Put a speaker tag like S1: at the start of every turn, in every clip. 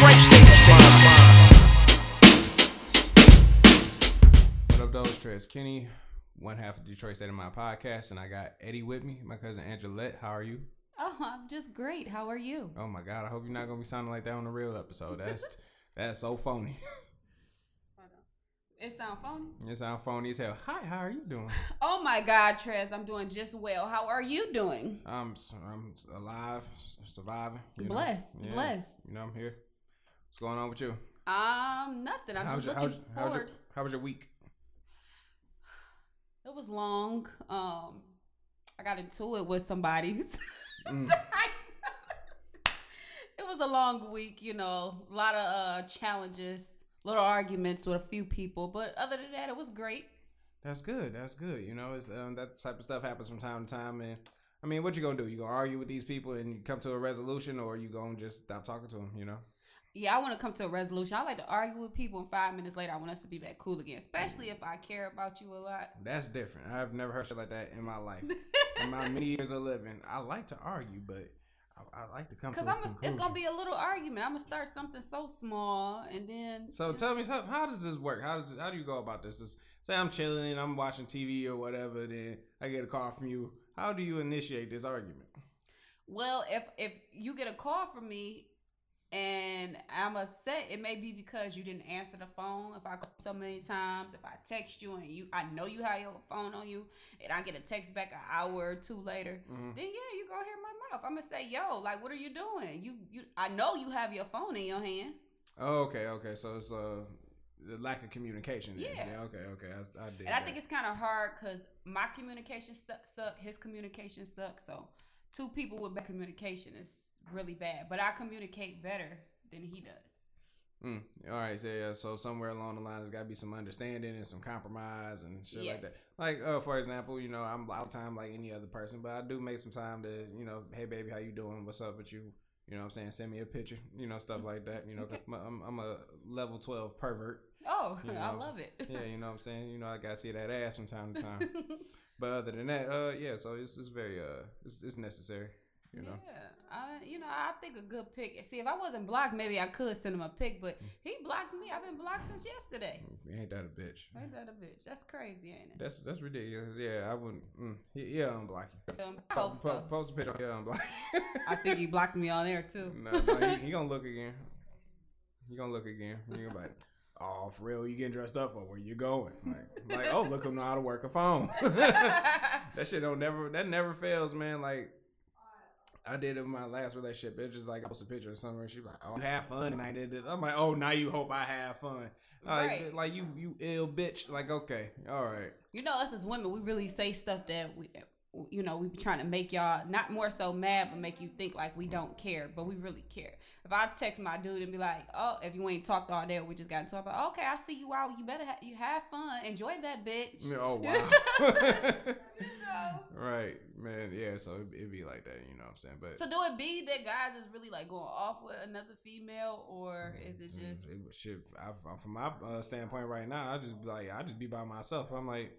S1: Detroit State of
S2: What up, those Trez Kenny, one half of Detroit State of Mind podcast, and I got Eddie with me, my cousin Angelette. How are you?
S3: Oh, I'm just great. How are you?
S2: Oh my God, I hope you're not gonna be sounding like that on the real episode. That's that's so phony.
S3: It sound phony.
S2: It sounds phony as hell. Hi, how are you doing?
S3: Oh my God, Trez, I'm doing just well. How are you doing?
S2: I'm I'm alive, surviving. you know?
S3: Blessed,
S2: Yeah,
S3: blessed.
S2: You know I'm here. What's going on with you?
S3: Um, nothing. I'm just
S2: your,
S3: looking
S2: how's, how's
S3: forward.
S2: your how was your week?
S3: It was long. Um, I got into it with somebody.
S2: Mm.
S3: it was a long week, you know, a lot of uh challenges, little arguments with a few people, but other than that, it was great.
S2: That's good. That's good. You know, it's um, that type of stuff happens from time to time, and I mean, what you gonna do? You gonna argue with these people and you come to a resolution, or you gonna just stop talking to them? You know.
S3: Yeah, I want to come to a resolution. I like to argue with people, and five minutes later, I want us to be back cool again, especially if I care about you a lot.
S2: That's different. I've never heard shit like that in my life. in my many years of living, I like to argue, but I, I like to come
S3: Cause I'm. a, it's gonna be a little argument. I'm gonna start something so small, and then
S2: So tell me, how, how does this work? How does how do you go about this? Is, say I'm chilling, I'm watching TV or whatever, then I get a call from you. How do you initiate this argument?
S3: Well, if if you get a call from me and I'm upset, it may be because you didn't answer the phone. If I call so many times, if I text you and you, I know you have your phone on you, and I get a text back an hour or two later,
S2: Mhm.
S3: then yeah, you go hear my mouth. I'm gonna say, yo, like, what are you doing? You you, I know you have your phone in your hand.
S2: Oh, okay, okay. So it's uh the lack of communication. then.
S3: Yeah.
S2: okay, okay. I, I did.
S3: And I think it's kind of hard because my communication suck, suck, his communication sucks. So two people with bad communication is really bad. But I communicate better than he does.
S2: Mm, all right, so yeah, so somewhere along the line, there's got to be some understanding and some compromise and shit like that. Like, uh, for example, you know, I'm out of time like any other person, but I do make some time to, you know, hey baby, how you doing? What's up with you? You know, what I'm saying, send me a picture, you know, stuff like that. You know,
S3: Okay.
S2: I'm, I'm a level twelve pervert.
S3: Oh,
S2: You know
S3: I love it.
S2: Yeah, you know what I'm saying. You know, I gotta see that ass from time to time. but other than that, uh, yeah, so it's, it's very uh, it's, it's necessary. You know.
S3: Yeah, I, you know, I think a good pick. See, if I wasn't blocked, maybe I could send him a pick. But he blocked me. I've been blocked since yesterday.
S2: Ain't that a bitch?
S3: Ain't that a bitch? That's crazy, ain't it?
S2: That's that's ridiculous. Yeah, I wouldn't. Mm, yeah, unblock you.
S3: Um, I hope
S2: Po-
S3: so.
S2: Post a picture. Yeah, unblock.
S3: I think he blocked me on there too.
S2: no, no, he, he gonna look again. He gonna look again. He gonna like, oh, for real? You getting dressed up for? Where you going? Like, like oh, look, him know how to work a phone. that shit don't never. That never fails, man. Like. I did it in my last relationship. It's just like I post a picture of somewhere. She's like, "Oh, you have fun," and I did it. I'm like, "Oh, now you hope I have fun." Like,
S3: Right.
S2: like you, you ill bitch. Like, okay, all right.
S3: you know, us as women, we really say stuff that we, you know, we be trying to make y'all not more so mad, but make you think like we don't care, but we really care. If I text my dude and be like, "Oh, if you ain't talked all day, we just got into it," but okay, I see you out. You better ha- you have fun, enjoy that bitch.
S2: Oh wow.
S3: You know?
S2: right, man. Yeah, so it, it'd be like that, you know what I'm saying? But
S3: So do it be that guys is really like going off with another female, or is it just?
S2: Mm, it- shit. I, from my uh, standpoint right now, I just be like, I just be by myself. I'm like,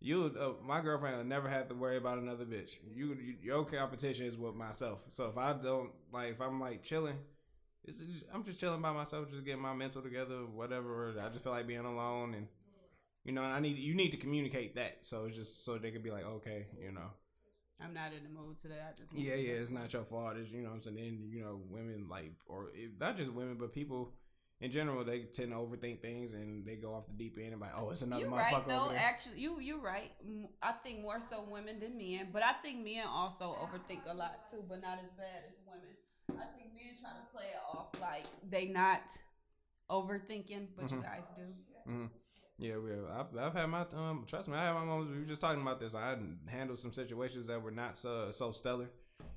S2: you, uh, my girlfriend will never have to worry about another bitch. You, you, your competition is with myself. So if I don't like, if I'm like chilling. It's just, I'm just chilling by myself, just getting my mental together, whatever. I just feel like being alone, and you know, I need you need to communicate that, so it's just so they can be like, okay, you know,
S3: I'm not in the mood today. I just
S2: Yeah, yeah, it's not your fault. It's you know I'm saying. Then you know, women like, or it, not just women, but people in general, they tend to overthink things and they go off the deep end and like, oh, it's another
S3: You
S2: motherfucker
S3: right though. Actually, you you're right. I think more so women than men, but I think men also overthink a lot too, but not as bad as women. I think men try to play it off like they not overthinking, but you
S2: Mhm.
S3: guys do.
S2: Mhm. Yeah, we. I've, I've had my um. Trust me, I had my moments. We were just talking about this. I handled some situations that were not so so stellar.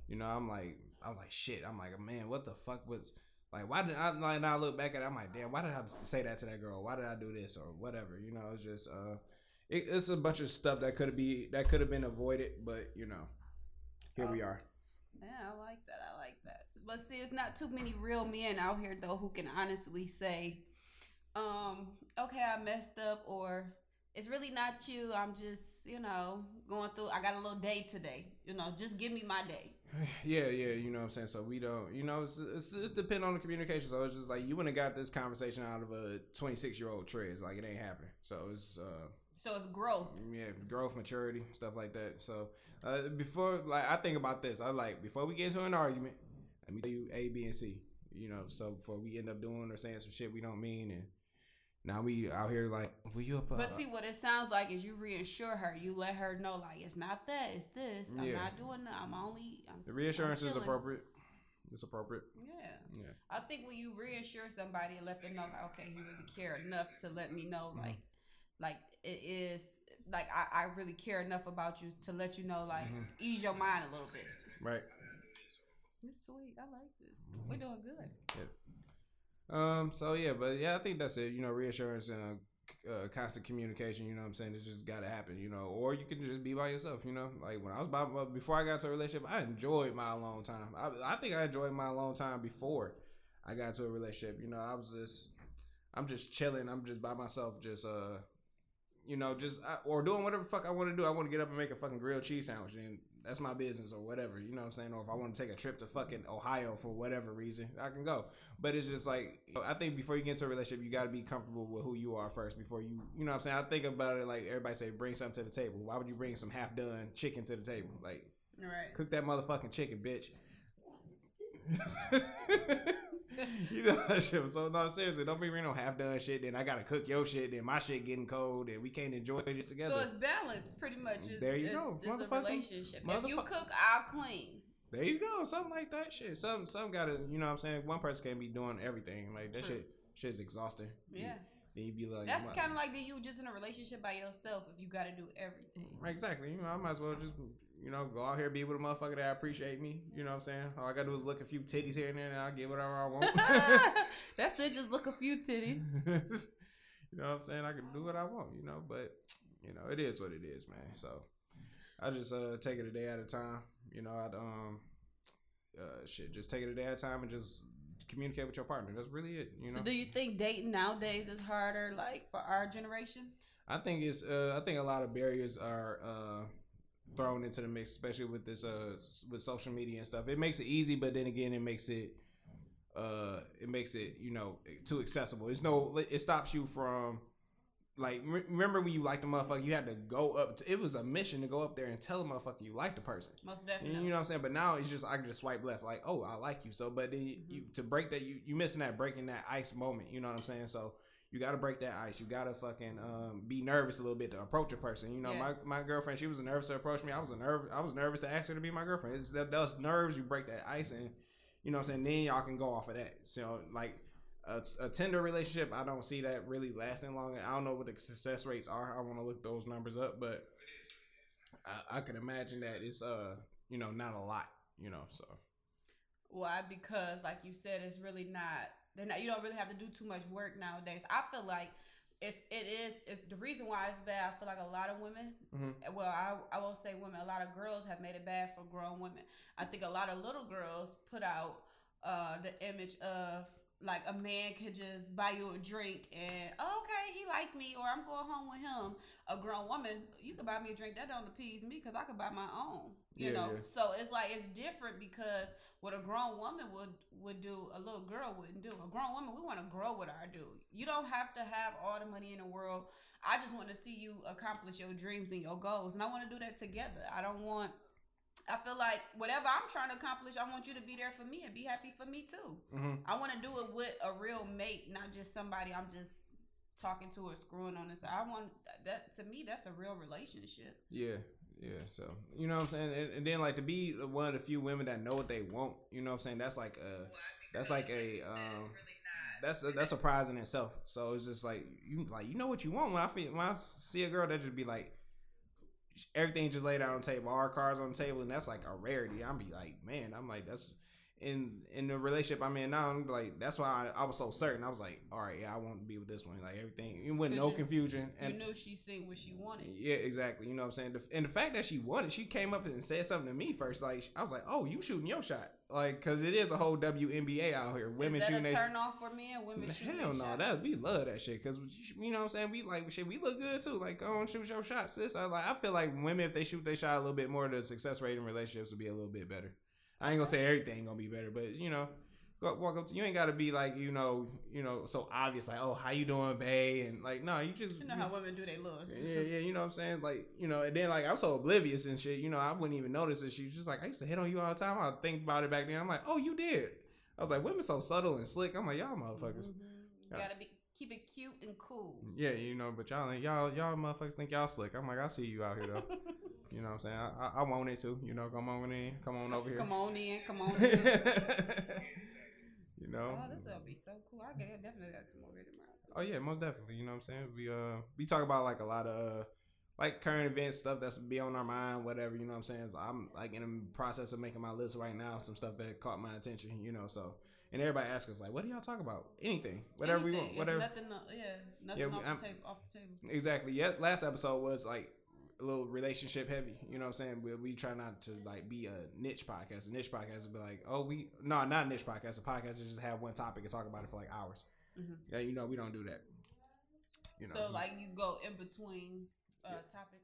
S2: You know, I'm like, I'm like, shit. I'm like, man, what the fuck was like? Why did I like now I look back at it? I'm like, damn, why did I say that to that girl? Why did I do this or whatever? You know, it's just uh, it, it's a bunch of stuff that could have be that could have been avoided, but you know, here we
S3: Oh.
S2: are.
S3: Yeah, I like that. I like that. But see, it's not too many real men out here though who can honestly say, um, okay, I messed up or it's really not you. I'm just, you know, going through I got a little day today. You know, just give me my day.
S2: Yeah, yeah, you know what I'm saying. So we don't, you know, it's it's, it's depend on the communication. So it's just like you wouldn't have got this conversation out of a 26 year old Trez, like it ain't happening. So it's uh
S3: So it's growth.
S2: yeah, growth, maturity, stuff like that. So uh, before, like, I think about this. I like before we get into an argument, let me tell you A, B, and C. You know, so before we end up doing or saying some shit we don't mean, and now we out here like, will you up? uh,
S3: But see, what it sounds like is you reassure her. You let her know, like, it's not that, it's this. I'm
S2: Yeah.
S3: not doing that. I'm only. I'm,
S2: the reassurance
S3: I'm
S2: is appropriate. It's appropriate.
S3: Yeah.
S2: Yeah.
S3: I think when you reassure somebody and let them know, like, okay, you really care enough to let me know,
S2: Mm-hmm.
S3: like, like it is, like I, I really care enough about you to let you know, like,
S2: Mm-hmm.
S3: ease your mind a little bit.
S2: Right.
S3: It's sweet. I like this.
S2: Mm-hmm.
S3: We're doing good.
S2: Um. So yeah, but yeah, I think that's it. You know, reassurance and uh, uh, constant communication. You know, what I'm saying it just got to happen. You know, or you can just be by yourself. You know, like when I was by uh, before I got to a relationship, I enjoyed my alone time. I, I think I enjoyed my alone time before I got to a relationship. You know, I was just, I'm just chilling. I'm just by myself, just uh, you know, just or doing whatever the fuck I want to do. I want to get up and make a fucking grilled cheese sandwich, and that's my business or whatever. You know what I'm saying? Or if I want to take a trip to fucking Ohio for whatever reason, I can go. But it's just like I think before you get into a relationship, you got to be comfortable with who you are first before you, you know what I'm saying? I think about it like everybody say, bring something to the table. Why would you bring some half done chicken to the table? Like
S3: All right.
S2: cook that motherfucking chicken, bitch. you know that shit. So no, seriously, don't be no half done shit. Then I gotta cook your shit. Then my shit getting cold, and we can't enjoy it together.
S3: So it's balanced, pretty much. It's,
S2: There you
S3: it's,
S2: go.
S3: It's a relationship. If you cook, I'll clean.
S2: There you go, something like that. Shit, some some gotta, you know what I'm saying. One person can't be doing everything. Like that
S3: True.
S2: shit, shit's exhausting.
S3: Yeah.
S2: Then you be like,
S3: That's kind of like the you just in a relationship by yourself if you got to do everything.
S2: Exactly. You know, I might as well just, you know, go out here be with a motherfucker that appreciate me. You know what I'm saying? All I gotta do is look a few titties here and there, and I'll get whatever I want.
S3: That's it. Just look a few titties.
S2: you know what I'm saying? I can do what I want, you know, but you know, it is what it is, man. So I just uh take it a day at a time. You know, I'd um uh shit, just take it a day at a time and just communicate with your partner. That's really it. You know.
S3: So, do you think dating nowadays is harder, like for our generation?
S2: I think it's uh I think a lot of barriers are uh thrown into the mix, especially with this uh with social media and stuff. It makes it easy, but then again it makes it uh it makes it, you know, too accessible. It's no it stops you from like re- remember when you liked a motherfucker, you had to go up. To, it was a mission to go up there and tell a motherfucker you liked the person.
S3: Most definitely.
S2: You know what I'm saying? But now it's just I can just swipe left, like, oh, I like you. So, but then you, you to break that, you you missing that breaking that ice moment. You know what I'm saying? So you got to break that ice. You got to fucking um, be nervous a little bit to approach a person. You know,
S3: Yeah.
S2: my, my girlfriend, she was nervous to approach me. I was a nerve. I was nervous to ask her to be my girlfriend. It's that those nerves. You break that ice, and you know what I'm saying. Then y'all can go off of that. So like. A, a Tinder relationship, I don't see that really lasting long. I don't know what the success rates are. I want to look those numbers up, but I, I can imagine that it's uh you know not a lot. You know, so
S3: Why? Because, like you said, it's really not. They're not. You don't really have to do too much work nowadays. I feel like it's it is it's the reason why it's bad. I feel like a lot of women.
S2: Mhm.
S3: Well, I I won't say women. A lot of girls have made it bad for grown women. I think a lot of little girls put out uh the image of like a man could just buy you a drink and oh, okay he like me or I'm going home with him. A grown woman, you could buy me a drink that don't appease me because I could buy my own. You
S2: Yeah,
S3: know,
S2: yeah.
S3: so it's like it's different because what a grown woman would would do, a little girl wouldn't do. A grown woman, we want to grow with our dude. You don't have to have all the money in the world. I just want to see you accomplish your dreams and your goals, and I want to do that together. I don't want. I feel like whatever I'm trying to accomplish, I want you to be there for me and be happy for me too.
S2: Mhm.
S3: I want to do it with a real mate, not just somebody I'm just talking to or screwing on this. I want that to me. That's a real relationship.
S2: yeah, yeah. So you know what I'm saying, and, and then like to be one of the few women that know what they want. You know what I'm saying? That's like a that's like a um that's a, that's surprising in itself. So it's just like you like you know what you want. When I feel when I see a girl that just be like everything just laid out on table, all our cards on the table, and that's like a rarity. I'm be like, man, I'm like that's in in the relationship I'm in now. I'm like that's why I, I was so certain. I was like, all right, yeah, I want to be with this one. Like everything, it
S3: 'Cause
S2: no
S3: you-
S2: confusion.
S3: you
S2: And
S3: knew she seen what she wanted.
S2: yeah, exactly. You know what I'm saying? And the fact that she wanted, she came up and said something to me first. Like I was like, "Oh, you shooting your shot?" Like, cause it is a whole WNBA out here. Women shooting.
S3: a
S2: their-
S3: turn off for men? Women shooting
S2: Hell no,
S3: shot?
S2: that we love that shit. Cause you know what I'm saying. We like shit. We look good too. Like, go and shoot your shot, sis. I like. I feel like women, if they shoot their shot a little bit more, the success rate in relationships would be a little bit better. I ain't gonna say everything gonna be better, but you know, go, walk up to you ain't gotta be like you know you know so obvious like oh how you doing, bae, and like no you just
S3: You know how women do they looks.
S2: yeah, yeah, you know what I'm saying? Like, you know, and then like I'm so oblivious and shit, you know, I wouldn't even notice it. She was just like, I used to hit on you all the time. I think about it back then. I'm like, oh, you did. I was like, women so subtle and slick. I'm like, y'all motherfuckers. Mm-hmm.
S3: You gotta be keep it cute and cool.
S2: Yeah, you know, but y'all ain't y'all y'all motherfuckers think y'all slick. I'm like, I see you out here though. you know what I'm saying? I, I, I want it too. You know, come on in, come on over here.
S3: Come on in, come on in.
S2: you know.
S3: Oh, this will be so cool. I get definitely gotta come over tomorrow.
S2: Oh yeah, most definitely. You know what I'm saying? We uh we talk about like a lot of uh, like current events stuff that's be on our mind, whatever. You know what I'm saying? So I'm like in the process of making my list right now. Some stuff that caught my attention. You know, so and everybody asks us like, what do y'all talk about? Anything, whatever we want, whatever.
S3: It's nothing. Yeah, it's nothing
S2: Yeah,
S3: off,
S2: I'm-
S3: the table, off the table.
S2: Exactly. Yeah. Last episode was like a little relationship heavy. You know what I'm saying? We, we try not to like be a niche podcast. A niche podcast would be like, oh, we no, not a niche podcast. A podcast that just have one topic and talk about it for like hours.
S3: Mhm.
S2: Yeah, you know we don't do that. You know.
S3: So like you go in between uh topics.